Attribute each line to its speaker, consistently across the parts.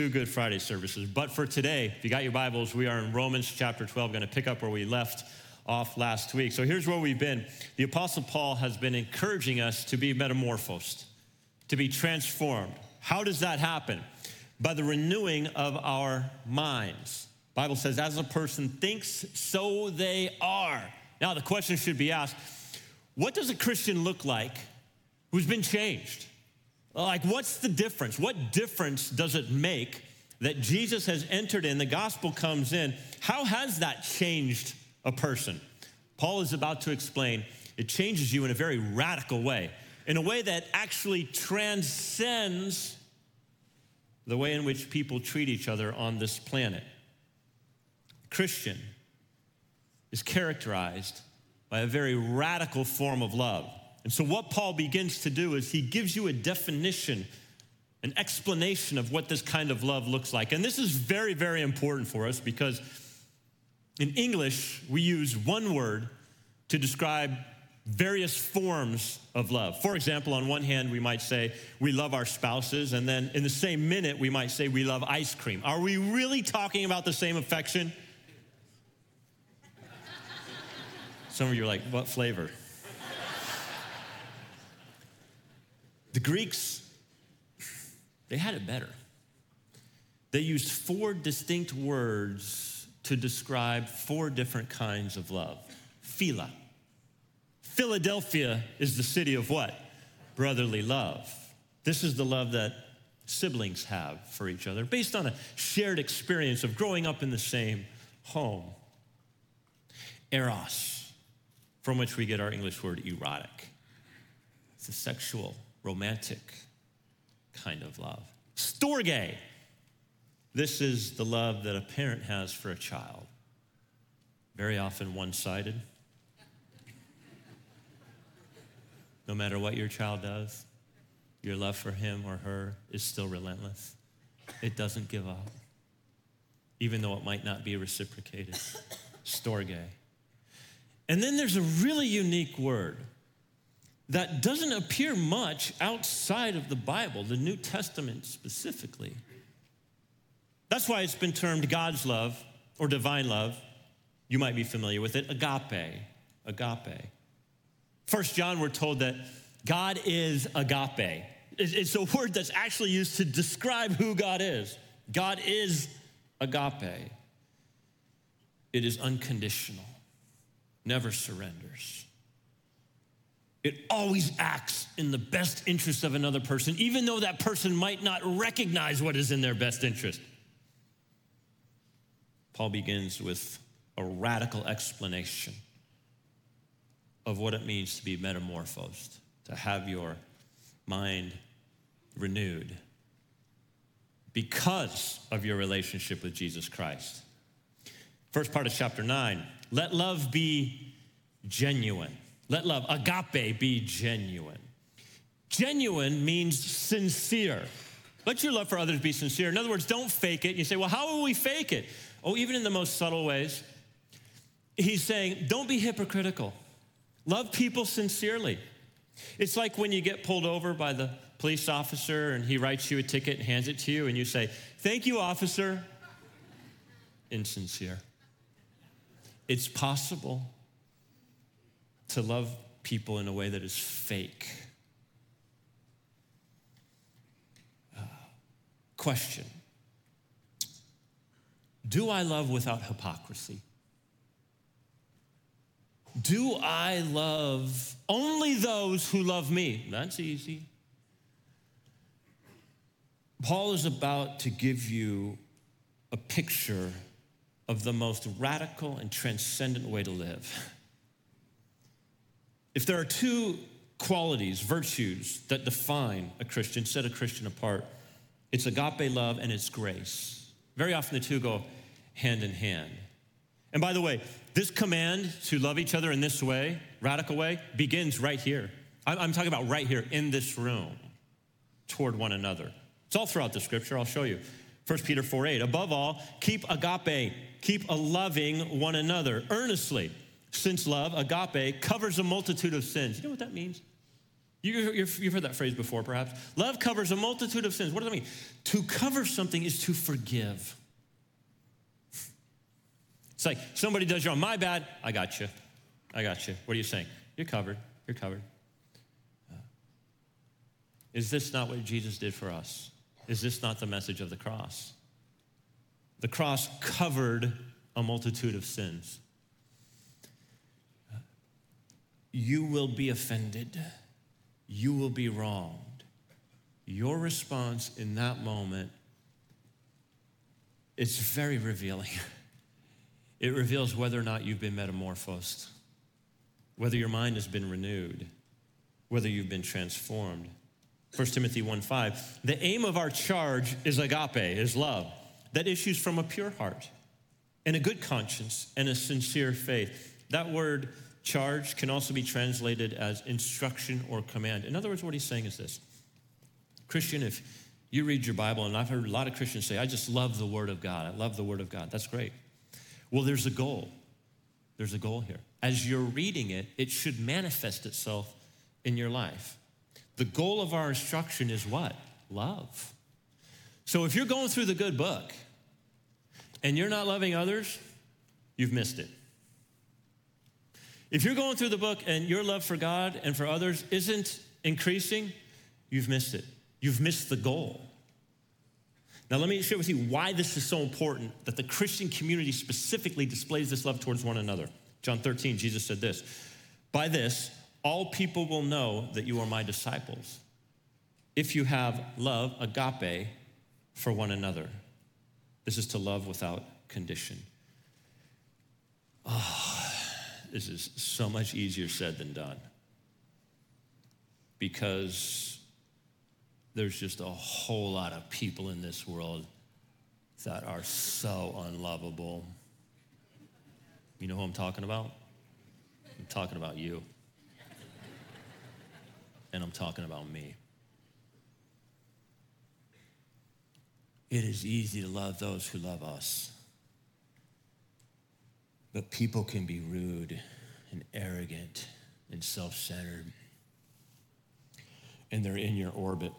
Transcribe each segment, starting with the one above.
Speaker 1: two Good Friday services. But for today, if you got your Bibles, we are in Romans chapter 12, going to pick up where we left off last week. So here's where we've been. The Apostle Paul has been encouraging us to be metamorphosed, to be transformed. How does that happen? By the renewing of our minds. Bible says, as a person thinks, so they are. Now the question should be asked, what does a Christian look like who's been changed? Like, what's the difference? What difference does it make that Jesus has entered in, the gospel comes in? How has that changed a person? Paul is about to explain it changes you in a very radical way, in a way that actually transcends the way in which people treat each other on this planet. Christian is characterized by a very radical form of love. And so, what Paul begins to do is he gives you a definition, an explanation of what this kind of love looks like. And this is very, very important for us because in English, we use one word to describe various forms of love. For example, on one hand, we might say we love our spouses, and then in the same minute, we might say we love ice cream. Are we really talking about the same affection? Some of you are like, what flavor? The Greeks, they had it better. They used four distinct words to describe four different kinds of love. Philia. Philadelphia is the city of what? Brotherly love. This is the love that siblings have for each other based on a shared experience of growing up in the same home. Eros from which we get our English word erotic. It's a sexual, romantic kind of love. Storge. This is the love that a parent has for a child, very often one sided. No matter what your child does, your love for him or her is still relentless. It doesn't give up, even though it might not be reciprocated. Storge. And then there's a really unique word that doesn't appear much outside of the Bible, the New Testament specifically. That's why it's been termed God's love or divine love. You might be familiar with it agape. Agape. First John, we're told that God is agape. It's a word that's actually used to describe who God is. God is agape, it is unconditional never surrenders. It always acts in the best interest of another person, even though that person might not recognize what is in their best interest. Paul begins with a radical explanation of what it means to be metamorphosed, to have your mind renewed because of your relationship with Jesus Christ. First part of chapter 9 let love be genuine. Let love, agape, be genuine. Genuine means sincere. Let your love for others be sincere. In other words, don't fake it. You say, well, how will we fake it? Oh, even in the most subtle ways. He's saying, don't be hypocritical. Love people sincerely. It's like when you get pulled over by the police officer and he writes you a ticket and hands it to you, and you say, Thank you, officer. Insincere. It's possible to love people in a way that is fake. Uh, question Do I love without hypocrisy? Do I love only those who love me? That's easy. Paul is about to give you a picture of the most radical and transcendent way to live. If there are two qualities, virtues that define a Christian, set a Christian apart, it's agape love and it's grace. Very often the two go hand in hand. And by the way, this command to love each other in this way, radical way, begins right here. I'm talking about right here in this room toward one another. It's all throughout the scripture. I'll show you. 1 Peter 4 8. Above all, keep agape keep a loving one another earnestly, since love, agape, covers a multitude of sins. You know what that means? You, have heard that phrase before, perhaps. Love covers a multitude of sins. What does that mean? To cover something is to forgive. It's like somebody does you wrong. My bad. I got you. I got you. What are you saying? You're covered. You're covered. Uh, is this not what Jesus did for us? Is this not the message of the cross? The cross covered a multitude of sins. Uh, you will be offended you will be wronged. Your response in that moment is very revealing. It reveals whether or not you've been metamorphosed, whether your mind has been renewed, whether you've been transformed. 1 Timothy 1 5, the aim of our charge is agape, is love, that issues from a pure heart and a good conscience and a sincere faith. That word charge can also be translated as instruction or command. In other words, what he's saying is this Christian, if you read your Bible, and I've heard a lot of Christians say, I just love the Word of God. I love the Word of God. That's great. Well, there's a goal. There's a goal here. As you're reading it, it should manifest itself in your life. The goal of our instruction is what? Love. So if you're going through the good book and you're not loving others, you've missed it. If you're going through the book and your love for God and for others isn't increasing, you've missed it. You've missed the goal. Now, let me share with you why this is so important that the Christian community specifically displays this love towards one another. John 13, Jesus said this By this, all people will know that you are my disciples if you have love, agape, for one another. This is to love without condition. Oh, this is so much easier said than done because there's just a whole lot of people in this world that are so unlovable. You know who I'm talking about? I'm talking about you. And I'm talking about me. It is easy to love those who love us. But people can be rude and arrogant and self centered. And they're in your orbit.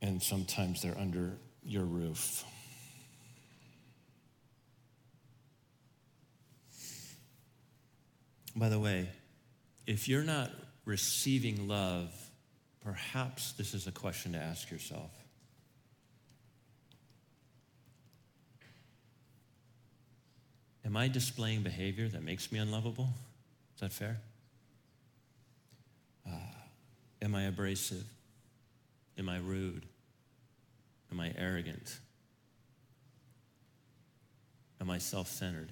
Speaker 1: And sometimes they're under your roof. By the way, if you're not receiving love, perhaps this is a question to ask yourself. Am I displaying behavior that makes me unlovable? Is that fair? Uh, am I abrasive? Am I rude? Am I arrogant? Am I self centered?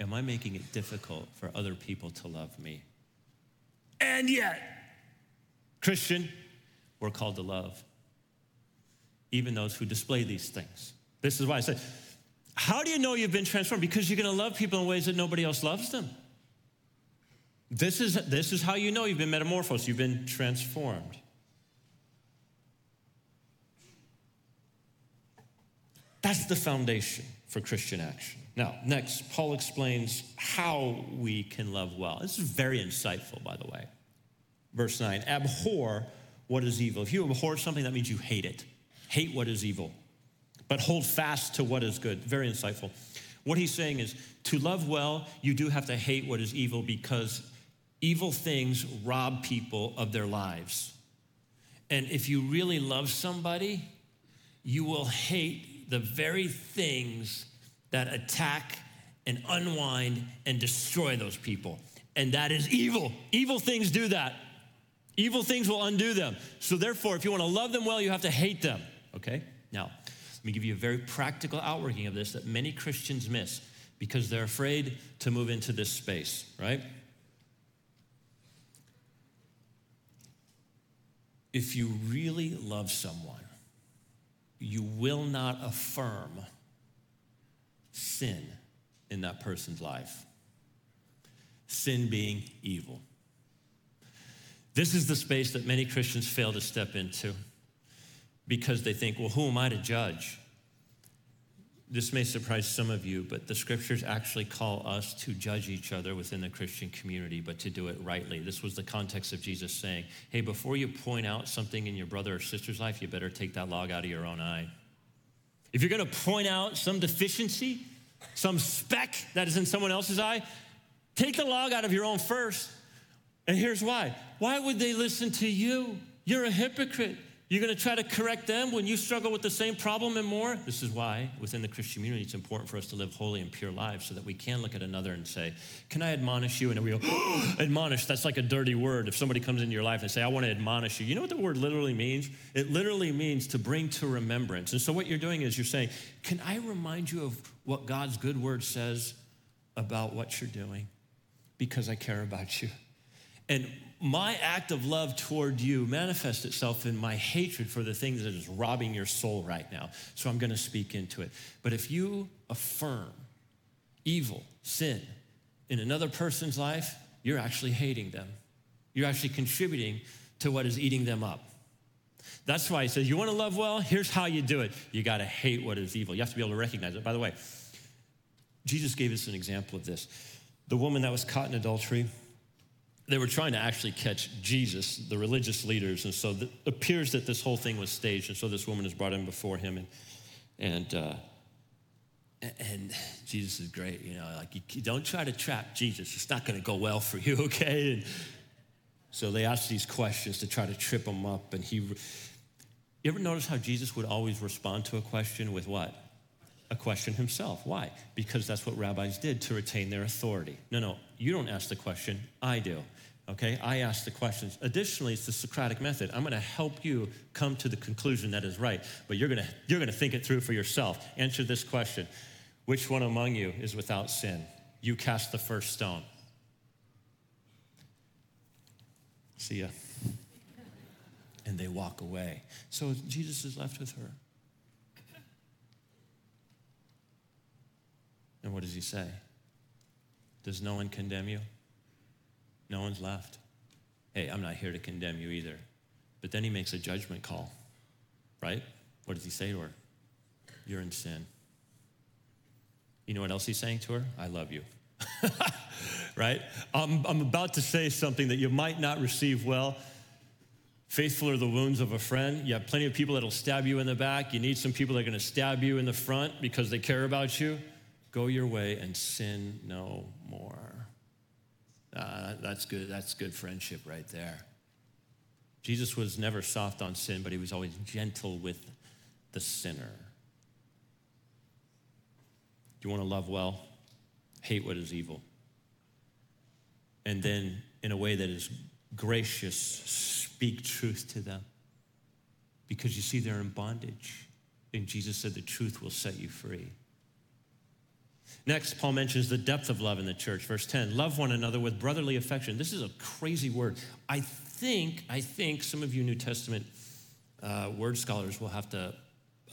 Speaker 1: Am I making it difficult for other people to love me? And yet, Christian, we're called to love even those who display these things. This is why I said, how do you know you've been transformed? Because you're going to love people in ways that nobody else loves them. This is, this is how you know you've been metamorphosed, you've been transformed. That's the foundation for Christian action. Now, next, Paul explains how we can love well. This is very insightful, by the way. Verse 9 Abhor what is evil. If you abhor something, that means you hate it. Hate what is evil but hold fast to what is good. Very insightful. What he's saying is to love well, you do have to hate what is evil because evil things rob people of their lives. And if you really love somebody, you will hate the very things that attack and unwind and destroy those people. And that is evil. Evil things do that. Evil things will undo them. So, therefore, if you want to love them well, you have to hate them. Okay? Now, let me give you a very practical outworking of this that many Christians miss because they're afraid to move into this space, right? If you really love someone, you will not affirm sin in that person's life. Sin being evil. This is the space that many Christians fail to step into because they think, well, who am I to judge? this may surprise some of you, but the scriptures actually call us to judge each other within the Christian community, but to do it rightly. This was the context of Jesus saying, hey, before you point out something in your brother or sister's life, you better take that log out of your own eye. If you're gonna point out some deficiency, some speck that is in someone else's eye, take the log out of your own first. And here's why why would they listen to you? You're a hypocrite. You're going to try to correct them when you struggle with the same problem and more? This is why, within the Christian community, it's important for us to live holy and pure lives so that we can look at another and say, Can I admonish you? And we go, oh, Admonish, that's like a dirty word. If somebody comes into your life and say, I want to admonish you, you know what the word literally means? It literally means to bring to remembrance. And so what you're doing is you're saying, Can I remind you of what God's good word says about what you're doing? Because I care about you. And my act of love toward you manifests itself in my hatred for the things that is robbing your soul right now. So I'm going to speak into it. But if you affirm evil, sin in another person's life, you're actually hating them. You're actually contributing to what is eating them up. That's why he says, You want to love well? Here's how you do it. You got to hate what is evil. You have to be able to recognize it. By the way, Jesus gave us an example of this. The woman that was caught in adultery, they were trying to actually catch Jesus, the religious leaders. And so it appears that this whole thing was staged. And so this woman is brought in before him. And, and, uh, and Jesus is great, you know, like you, don't try to trap Jesus. It's not going to go well for you, okay? And so they asked these questions to try to trip him up. And he, you ever notice how Jesus would always respond to a question with what? a question himself. Why? Because that's what rabbis did to retain their authority. No, no, you don't ask the question, I do. Okay, I ask the questions. Additionally, it's the Socratic method. I'm gonna help you come to the conclusion that is right, but you're gonna, you're gonna think it through for yourself. Answer this question Which one among you is without sin? You cast the first stone. See ya. And they walk away. So Jesus is left with her. And what does he say? Does no one condemn you? No one's left. Hey, I'm not here to condemn you either. But then he makes a judgment call, right? What does he say to her? You're in sin. You know what else he's saying to her? I love you. right? I'm, I'm about to say something that you might not receive well. Faithful are the wounds of a friend. You have plenty of people that'll stab you in the back. You need some people that are going to stab you in the front because they care about you. Go your way and sin no more. Uh, that's good. That's good friendship right there. Jesus was never soft on sin, but he was always gentle with the sinner. Do you want to love well? Hate what is evil. And then, in a way that is gracious, speak truth to them. Because you see, they're in bondage. And Jesus said, The truth will set you free. Next, Paul mentions the depth of love in the church. Verse 10 love one another with brotherly affection. This is a crazy word. I think, I think some of you New Testament uh, word scholars will have to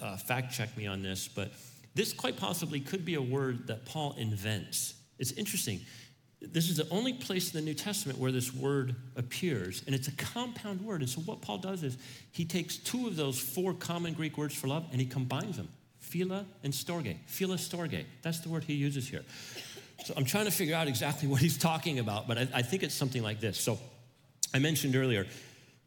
Speaker 1: uh, fact check me on this, but this quite possibly could be a word that Paul invents. It's interesting. This is the only place in the New Testament where this word appears, and it's a compound word. And so, what Paul does is he takes two of those four common Greek words for love and he combines them Phila and storge. Phila storge. That's the word he uses here. So I'm trying to figure out exactly what he's talking about, but I, I think it's something like this. So I mentioned earlier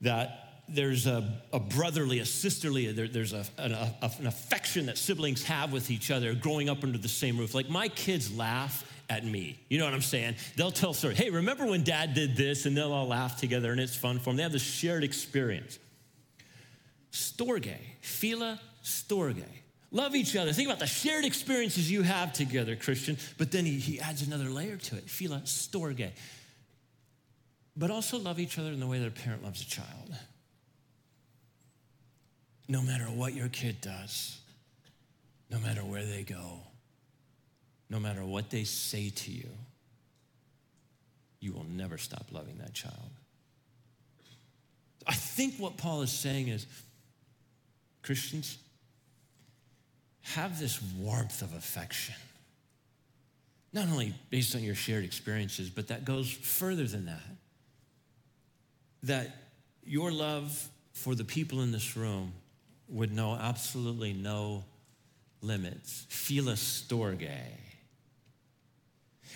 Speaker 1: that there's a, a brotherly, a sisterly, there, there's a, an, a, an affection that siblings have with each other growing up under the same roof. Like my kids laugh at me. You know what I'm saying? They'll tell stories. Hey, remember when dad did this? And they'll all laugh together and it's fun for them. They have this shared experience. Storge, phila storge. Love each other. Think about the shared experiences you have together, Christian. But then he, he adds another layer to it. Phila storge. But also love each other in the way that a parent loves a child. No matter what your kid does, no matter where they go, no matter what they say to you, you will never stop loving that child. I think what Paul is saying is Christians, have this warmth of affection. Not only based on your shared experiences, but that goes further than that. That your love for the people in this room would know absolutely no limits. Philostorge.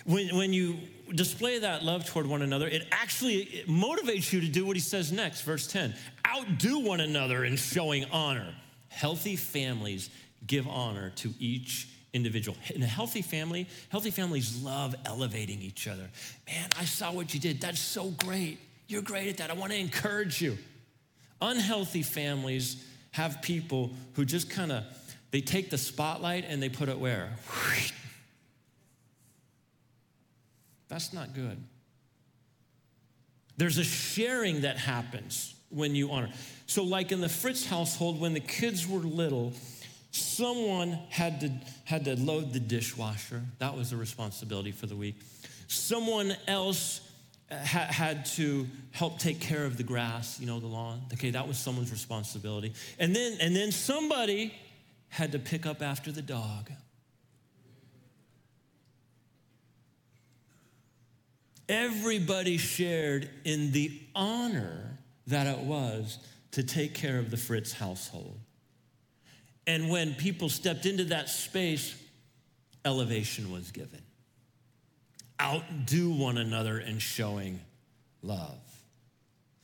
Speaker 1: When, when you display that love toward one another, it actually it motivates you to do what he says next, verse 10 outdo one another in showing honor. Healthy families give honor to each individual. In a healthy family, healthy families love elevating each other. Man, I saw what you did. That's so great. You're great at that. I want to encourage you. Unhealthy families have people who just kind of they take the spotlight and they put it where? That's not good. There's a sharing that happens when you honor. So, like in the Fritz household, when the kids were little, someone had to, had to load the dishwasher. That was the responsibility for the week. Someone else uh, ha- had to help take care of the grass, you know, the lawn. Okay, that was someone's responsibility. And then, and then somebody had to pick up after the dog. Everybody shared in the honor that it was to take care of the Fritz household. And when people stepped into that space, elevation was given. Outdo one another in showing love.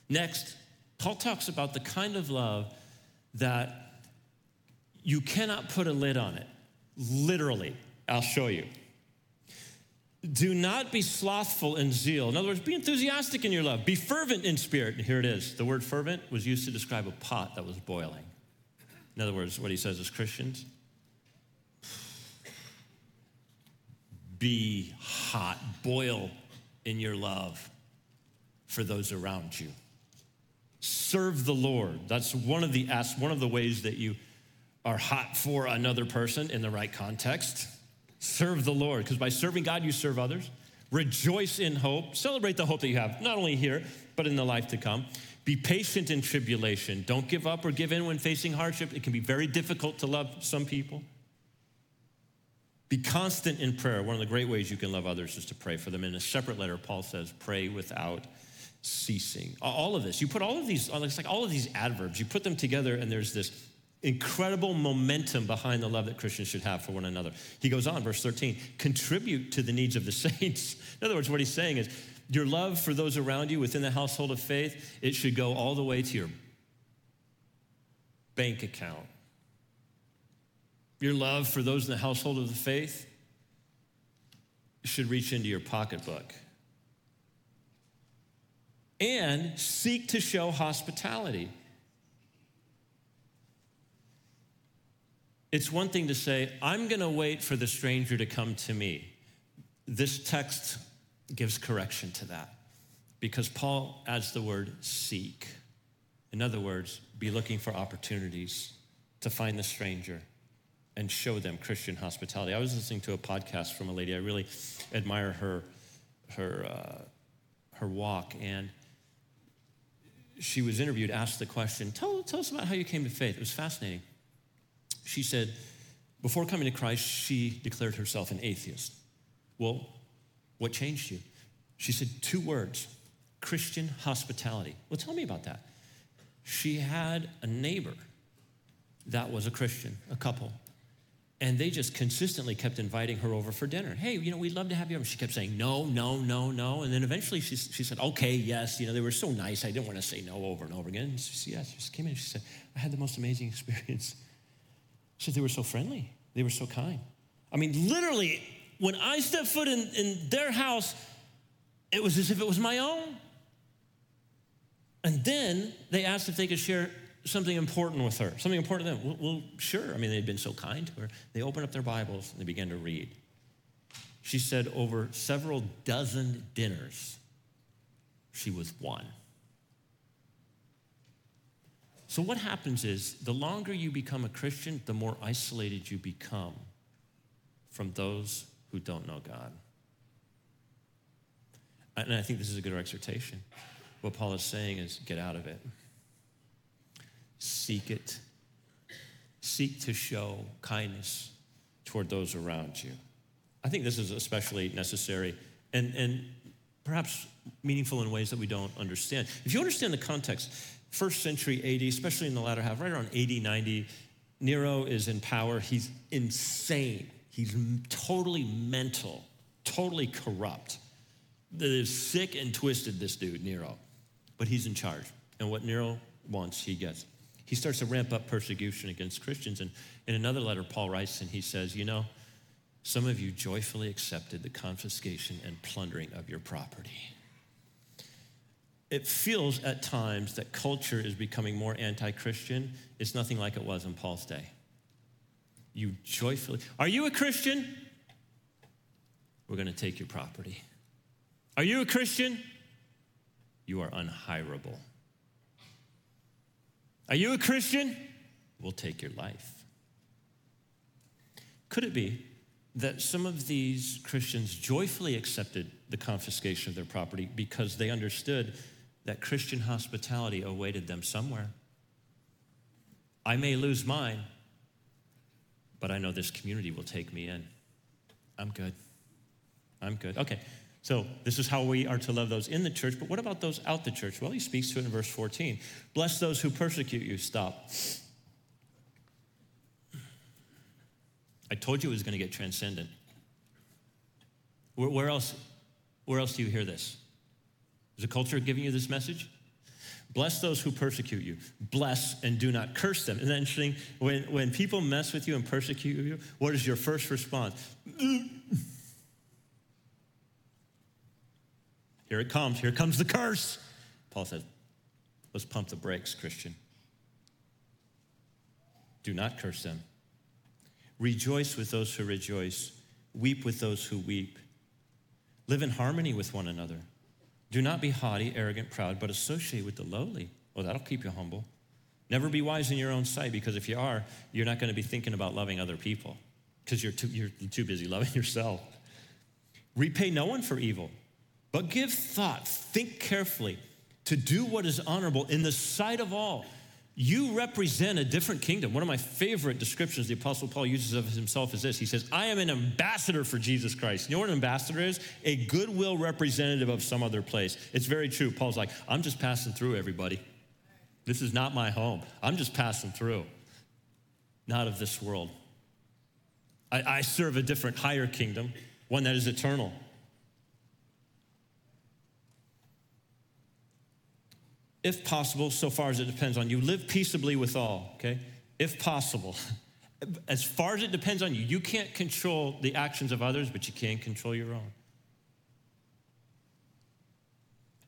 Speaker 1: Next, Paul talks about the kind of love that you cannot put a lid on it. Literally, I'll show you. Do not be slothful in zeal. In other words, be enthusiastic in your love. Be fervent in spirit. And here it is. The word fervent was used to describe a pot that was boiling. In other words, what he says is Christians, be hot, boil in your love for those around you. Serve the Lord. That's one of the one of the ways that you are hot for another person in the right context. Serve the Lord, because by serving God, you serve others. Rejoice in hope. Celebrate the hope that you have, not only here, but in the life to come. Be patient in tribulation. Don't give up or give in when facing hardship. It can be very difficult to love some people. Be constant in prayer. One of the great ways you can love others is to pray for them. In a separate letter, Paul says, pray without ceasing. All of this, you put all of these, uh, it's like all of these adverbs, you put them together, and there's this incredible momentum behind the love that Christians should have for one another. He goes on, verse 13, contribute to the needs of the saints. In other words, what he's saying is, your love for those around you within the household of faith, it should go all the way to your bank account. Your love for those in the household of the faith should reach into your pocketbook. And seek to show hospitality. It's one thing to say, I'm going to wait for the stranger to come to me. This text gives correction to that because Paul adds the word seek. In other words, be looking for opportunities to find the stranger and show them Christian hospitality. I was listening to a podcast from a lady. I really admire her, her, uh, her walk. And she was interviewed, asked the question, tell, tell us about how you came to faith. It was fascinating. She said, before coming to Christ, she declared herself an atheist. Well, what changed you? She said two words Christian hospitality. Well, tell me about that. She had a neighbor that was a Christian, a couple, and they just consistently kept inviting her over for dinner. Hey, you know, we'd love to have you over. She kept saying no, no, no, no. And then eventually she, she said, okay, yes. You know, they were so nice. I didn't want to say no over and over again. And she said, yes. She just came in. She said, I had the most amazing experience. She said, they were so friendly. They were so kind. I mean, literally, when I stepped foot in, in their house, it was as if it was my own. And then they asked if they could share something important with her, something important to them. Well, well, sure. I mean, they'd been so kind to her. They opened up their Bibles and they began to read. She said over several dozen dinners, she was one. So, what happens is the longer you become a Christian, the more isolated you become from those who don't know God. And I think this is a good exhortation. What Paul is saying is get out of it, seek it, seek to show kindness toward those around you. I think this is especially necessary and, and perhaps meaningful in ways that we don't understand. If you understand the context, first century AD, especially in the latter half, right around AD 90, Nero is in power. He's insane. He's totally mental, totally corrupt. That is sick and twisted, this dude, Nero. But he's in charge. And what Nero wants, he gets. He starts to ramp up persecution against Christians. And in another letter, Paul writes and he says, You know, some of you joyfully accepted the confiscation and plundering of your property. It feels at times that culture is becoming more anti Christian. It's nothing like it was in Paul's day. You joyfully, are you a Christian? We're going to take your property. Are you a Christian? You are unhirable. Are you a Christian? We'll take your life. Could it be that some of these Christians joyfully accepted the confiscation of their property because they understood that Christian hospitality awaited them somewhere? I may lose mine, but I know this community will take me in. I'm good. I'm good. Okay, so this is how we are to love those in the church, but what about those out the church? Well, he speaks to it in verse 14. Bless those who persecute you. Stop. I told you it was going to get transcendent. Where, where, else? Where else do you hear this? Is the culture giving you this message? Bless those who persecute you. Bless and do not curse them. Isn't that interesting? When, when people mess with you and persecute you, what is your first response? Here it comes. Here comes the curse. Paul says, let's pump the brakes, Christian. Do not curse them. Rejoice with those who rejoice. Weep with those who weep. Live in harmony with one another. Do not be haughty, arrogant, proud, but associate with the lowly. Well, that'll keep you humble. Never be wise in your own sight, because if you are, you're not going to be thinking about loving other people because you're too, you're too busy loving yourself. Repay no one for evil. But give thought, think carefully to do what is honorable in the sight of all. You represent a different kingdom. One of my favorite descriptions the Apostle Paul uses of himself is this He says, I am an ambassador for Jesus Christ. You know what an ambassador is? A goodwill representative of some other place. It's very true. Paul's like, I'm just passing through, everybody. This is not my home. I'm just passing through, not of this world. I, I serve a different, higher kingdom, one that is eternal. If possible, so far as it depends on you, live peaceably with all, okay? If possible. As far as it depends on you, you can't control the actions of others, but you can control your own.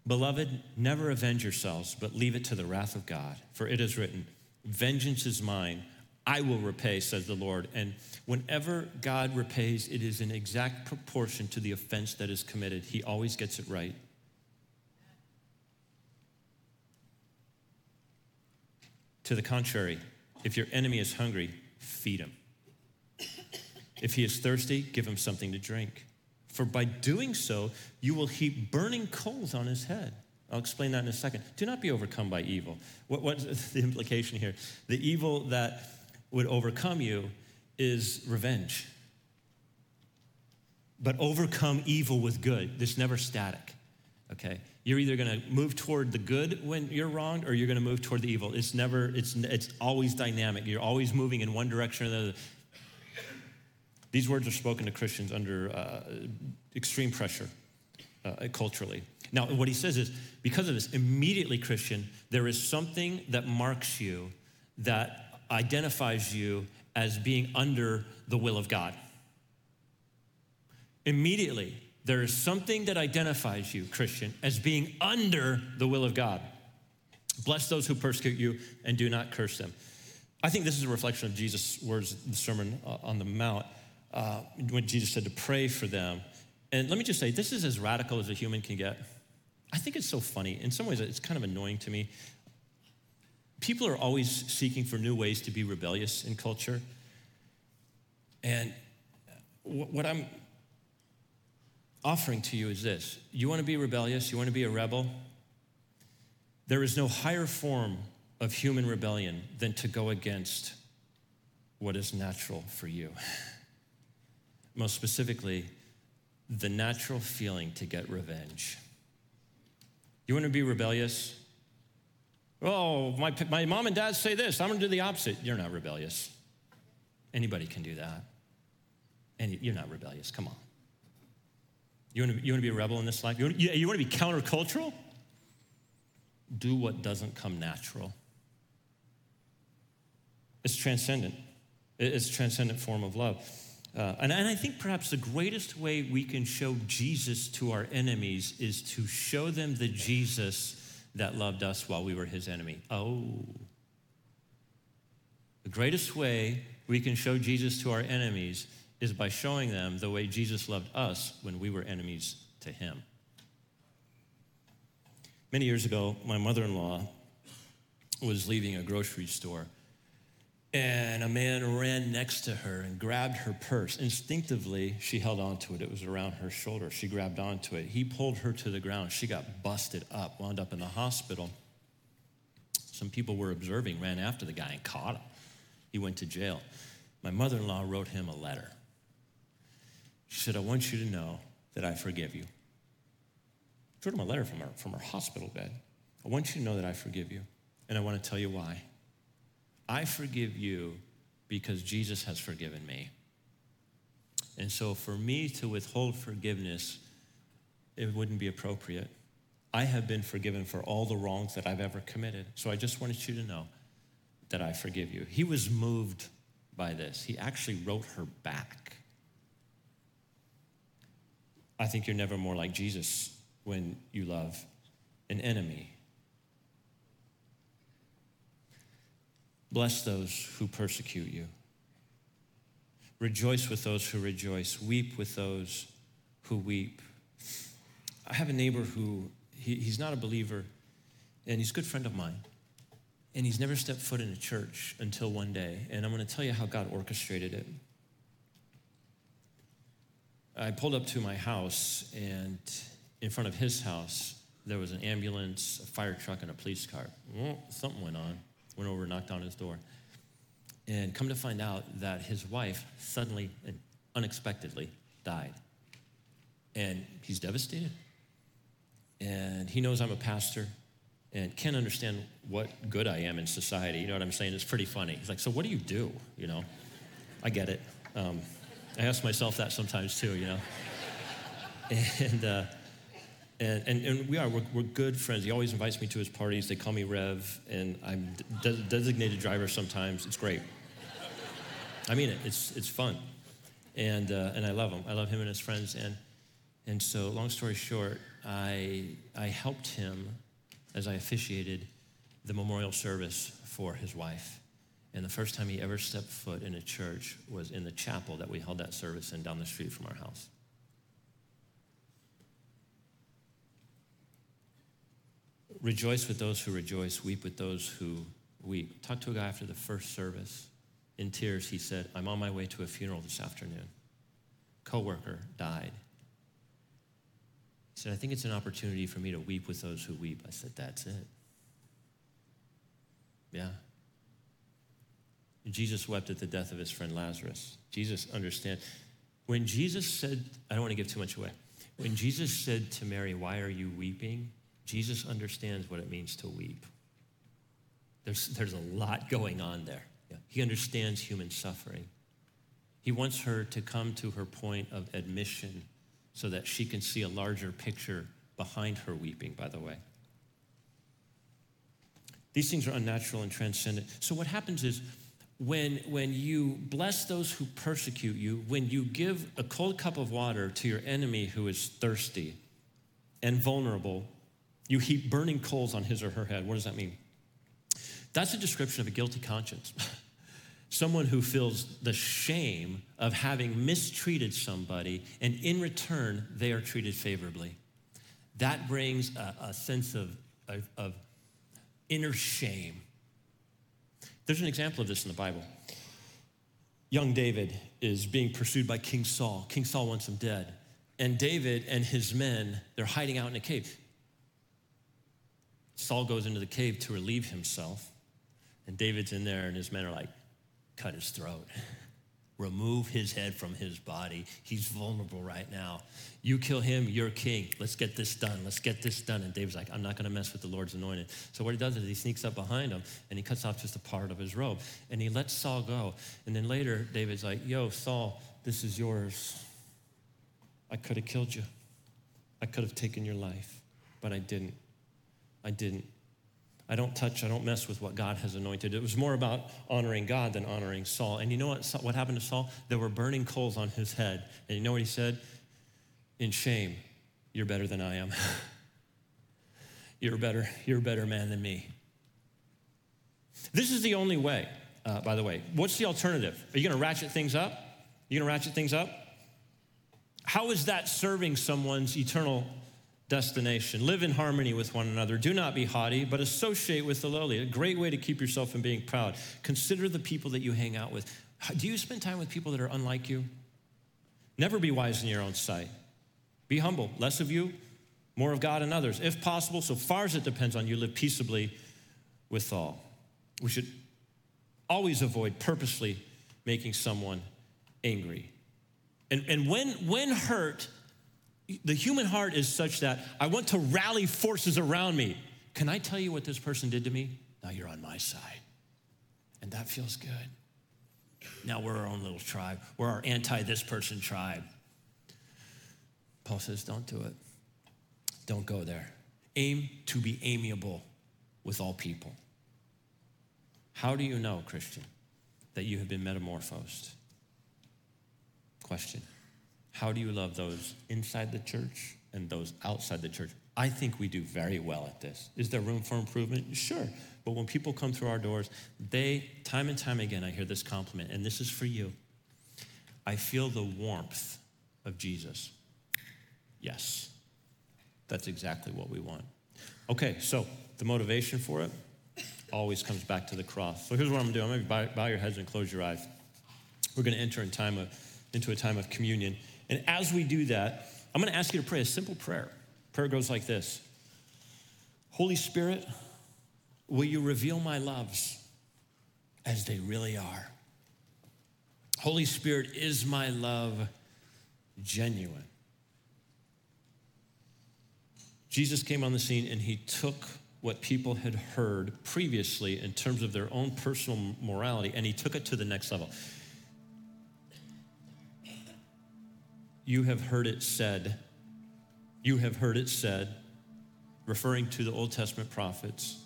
Speaker 1: Beloved, never avenge yourselves, but leave it to the wrath of God. For it is written, Vengeance is mine, I will repay, says the Lord. And whenever God repays, it is in exact proportion to the offense that is committed. He always gets it right. To the contrary, if your enemy is hungry, feed him. If he is thirsty, give him something to drink. For by doing so, you will heap burning coals on his head. I'll explain that in a second. Do not be overcome by evil. What, what's the implication here? The evil that would overcome you is revenge. But overcome evil with good. This never static, okay? You're either going to move toward the good when you're wronged or you're going to move toward the evil. It's never, it's, it's always dynamic. You're always moving in one direction or the other. These words are spoken to Christians under uh, extreme pressure uh, culturally. Now, what he says is because of this, immediately, Christian, there is something that marks you, that identifies you as being under the will of God. Immediately, there is something that identifies you, Christian, as being under the will of God. Bless those who persecute you and do not curse them. I think this is a reflection of Jesus' words, the Sermon uh, on the Mount, uh, when Jesus said to pray for them. And let me just say, this is as radical as a human can get. I think it's so funny. In some ways, it's kind of annoying to me. People are always seeking for new ways to be rebellious in culture. And what I'm offering to you is this you want to be rebellious, you want to be a rebel? There is no higher form of human rebellion than to go against what is natural for you. Most specifically, the natural feeling to get revenge. You want to be rebellious? Oh, my, my mom and dad say this. I'm going to do the opposite. You're not rebellious. Anybody can do that. And you're not rebellious. Come on. You want to, you want to be a rebel in this life? You want, you, you want to be countercultural? Do what doesn't come natural. It's transcendent. It's transcendent form of love. Uh, and, and I think perhaps the greatest way we can show Jesus to our enemies is to show them the Jesus that loved us while we were his enemy. Oh. The greatest way we can show Jesus to our enemies is by showing them the way Jesus loved us when we were enemies to him. Many years ago, my mother in law was leaving a grocery store and a man ran next to her and grabbed her purse. Instinctively, she held onto it. It was around her shoulder. She grabbed onto it. He pulled her to the ground. She got busted up, wound up in the hospital. Some people were observing, ran after the guy and caught him. He went to jail. My mother in law wrote him a letter. She said, I want you to know that I forgive you. She wrote him a letter from her, from her hospital bed. I want you to know that I forgive you, and I want to tell you why. I forgive you because Jesus has forgiven me. And so for me to withhold forgiveness, it wouldn't be appropriate. I have been forgiven for all the wrongs that I've ever committed. So I just wanted you to know that I forgive you. He was moved by this. He actually wrote her back. I think you're never more like Jesus when you love an enemy Bless those who persecute you. Rejoice with those who rejoice. Weep with those who weep. I have a neighbor who, he, he's not a believer, and he's a good friend of mine. And he's never stepped foot in a church until one day. And I'm going to tell you how God orchestrated it. I pulled up to my house, and in front of his house, there was an ambulance, a fire truck, and a police car. Well, something went on went over, knocked on his door. And come to find out that his wife suddenly and unexpectedly died. And he's devastated. And he knows I'm a pastor and can't understand what good I am in society. You know what I'm saying? It's pretty funny. He's like, So what do you do? You know, I get it. Um, I ask myself that sometimes too, you know. And, uh, and, and, and, we are, we're, we're, good friends. He always invites me to his parties. They call me Rev, and I'm de- designated driver sometimes. It's great. I mean it, it's, it's fun. And, uh, and I love him. I love him and his friends. And, and so, long story short, I, I helped him as I officiated the memorial service for his wife. And the first time he ever stepped foot in a church was in the chapel that we held that service in down the street from our house. Rejoice with those who rejoice, weep with those who weep. Talked to a guy after the first service. In tears, he said, I'm on my way to a funeral this afternoon. Coworker died. He said, I think it's an opportunity for me to weep with those who weep. I said, That's it. Yeah. Jesus wept at the death of his friend Lazarus. Jesus understand. When Jesus said, I don't want to give too much away. When Jesus said to Mary, Why are you weeping? Jesus understands what it means to weep. There's, there's a lot going on there. Yeah. He understands human suffering. He wants her to come to her point of admission so that she can see a larger picture behind her weeping, by the way. These things are unnatural and transcendent. So, what happens is when, when you bless those who persecute you, when you give a cold cup of water to your enemy who is thirsty and vulnerable, you heap burning coals on his or her head. What does that mean? That's a description of a guilty conscience. Someone who feels the shame of having mistreated somebody, and in return, they are treated favorably. That brings a, a sense of, of, of inner shame. There's an example of this in the Bible. Young David is being pursued by King Saul. King Saul wants him dead. And David and his men, they're hiding out in a cave. Saul goes into the cave to relieve himself, and David's in there, and his men are like, cut his throat. Remove his head from his body. He's vulnerable right now. You kill him, you're king. Let's get this done. Let's get this done. And David's like, I'm not going to mess with the Lord's anointed. So what he does is he sneaks up behind him and he cuts off just a part of his robe and he lets Saul go. And then later, David's like, Yo, Saul, this is yours. I could have killed you. I could have taken your life, but I didn't. I didn't. I don't touch, I don't mess with what God has anointed. It was more about honoring God than honoring Saul. And you know what, what happened to Saul? There were burning coals on his head. And you know what he said? In shame, you're better than I am. you're better, you're a better man than me. This is the only way, uh, by the way. What's the alternative? Are you gonna ratchet things up? Are you gonna ratchet things up? How is that serving someone's eternal destination. Live in harmony with one another. Do not be haughty, but associate with the lowly. A great way to keep yourself from being proud. Consider the people that you hang out with. Do you spend time with people that are unlike you? Never be wise in your own sight. Be humble. Less of you, more of God and others. If possible, so far as it depends on you, live peaceably with all. We should always avoid purposely making someone angry. And, and when, when hurt, the human heart is such that I want to rally forces around me. Can I tell you what this person did to me? Now you're on my side. And that feels good. Now we're our own little tribe. We're our anti this person tribe. Paul says, don't do it. Don't go there. Aim to be amiable with all people. How do you know, Christian, that you have been metamorphosed? Question. How do you love those inside the church and those outside the church? I think we do very well at this. Is there room for improvement? Sure. But when people come through our doors, they, time and time again, I hear this compliment, and this is for you. I feel the warmth of Jesus. Yes, that's exactly what we want. Okay, so the motivation for it always comes back to the cross. So here's what I'm gonna do I'm gonna bow, bow your heads and close your eyes. We're gonna enter in time of, into a time of communion. And as we do that, I'm going to ask you to pray a simple prayer. Prayer goes like this Holy Spirit, will you reveal my loves as they really are? Holy Spirit, is my love genuine? Jesus came on the scene and he took what people had heard previously in terms of their own personal morality and he took it to the next level. You have heard it said, you have heard it said, referring to the Old Testament prophets.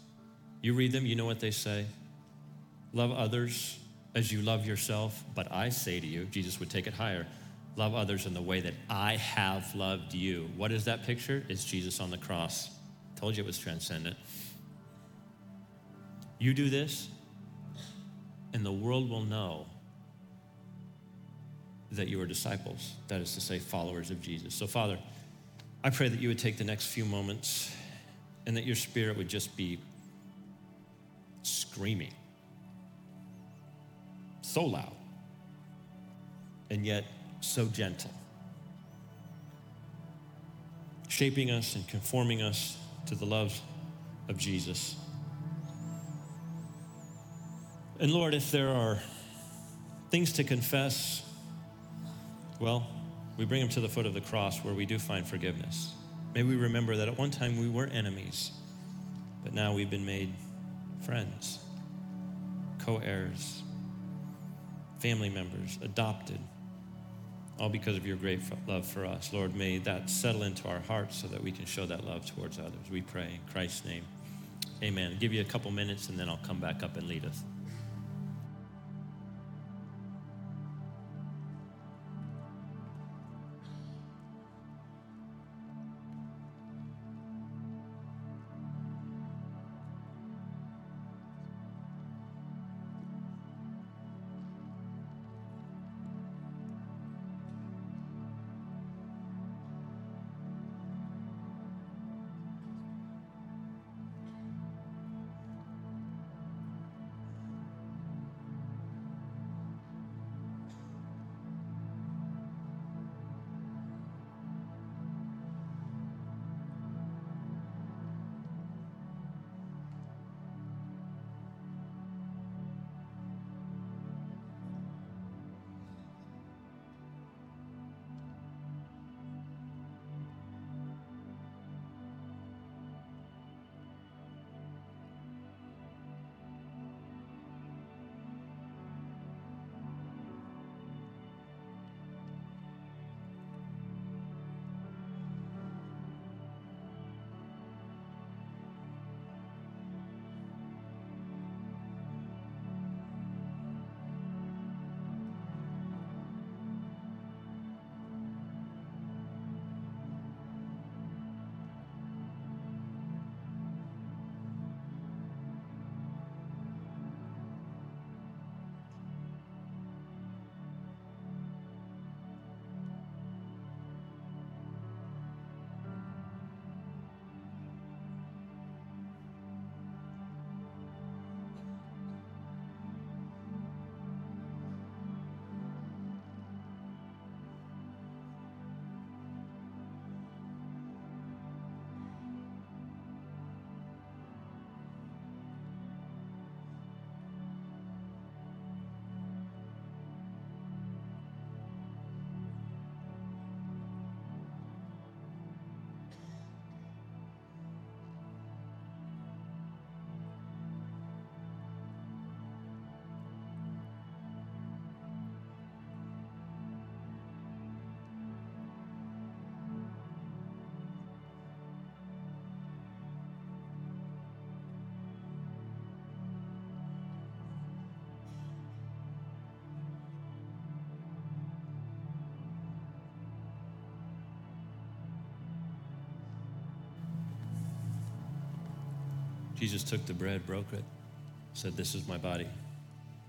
Speaker 1: You read them, you know what they say. Love others as you love yourself, but I say to you, Jesus would take it higher. Love others in the way that I have loved you. What is that picture? It's Jesus on the cross. Told you it was transcendent. You do this, and the world will know that you are disciples, that is to say, followers of Jesus. So, Father, I pray that you would take the next few moments and that your spirit would just be screaming so loud and yet so gentle, shaping us and conforming us to the love of Jesus. And Lord, if there are things to confess, well, we bring them to the foot of the cross where we do find forgiveness. May we remember that at one time we were enemies, but now we've been made friends, co heirs, family members, adopted, all because of your great love for us. Lord, may that settle into our hearts so that we can show that love towards others. We pray in Christ's name. Amen. I'll give you a couple minutes and then I'll come back up and lead us. Jesus took the bread, broke it, said, This is my body,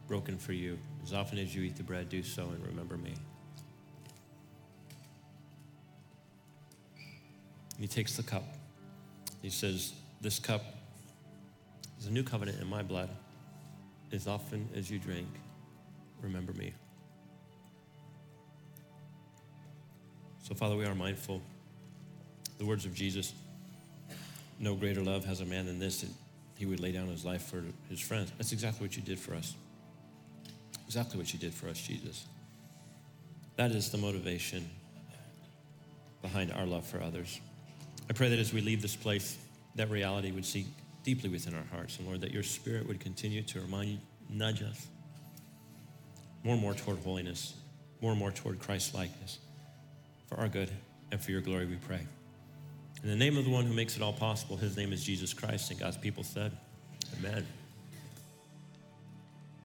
Speaker 1: broken for you. As often as you eat the bread, do so and remember me. He takes the cup. He says, This cup is a new covenant in my blood. As often as you drink, remember me. So, Father, we are mindful. The words of Jesus no greater love has a man than this, that he would lay down his life for his friends. That's exactly what you did for us. Exactly what you did for us, Jesus. That is the motivation behind our love for others. I pray that as we leave this place, that reality would sink deeply within our hearts. And Lord, that your spirit would continue to remind, nudge us more and more toward holiness, more and more toward Christ likeness. For our good and for your glory, we pray. In the name of the one who makes it all possible, his name is Jesus Christ. And God's people said, Amen.